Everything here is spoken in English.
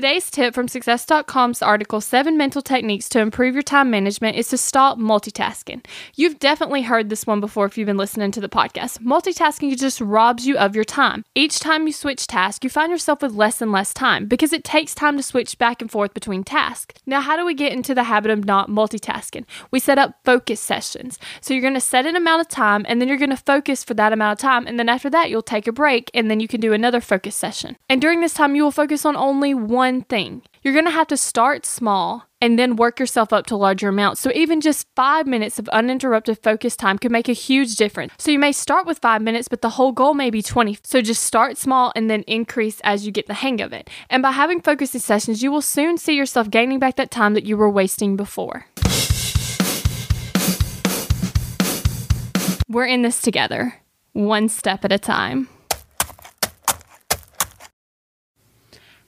Today's tip from Success.com's article, Seven Mental Techniques to Improve Your Time Management, is to stop multitasking. You've definitely heard this one before if you've been listening to the podcast. Multitasking just robs you of your time. Each time you switch tasks, you find yourself with less and less time because it takes time to switch back and forth between tasks. Now, how do we get into the habit of not multitasking? We set up focus sessions. So you're going to set an amount of time and then you're going to focus for that amount of time. And then after that, you'll take a break and then you can do another focus session. And during this time, you will focus on only one one thing. You're going to have to start small and then work yourself up to larger amounts. So, even just five minutes of uninterrupted focus time could make a huge difference. So, you may start with five minutes, but the whole goal may be 20. So, just start small and then increase as you get the hang of it. And by having focusing sessions, you will soon see yourself gaining back that time that you were wasting before. We're in this together, one step at a time.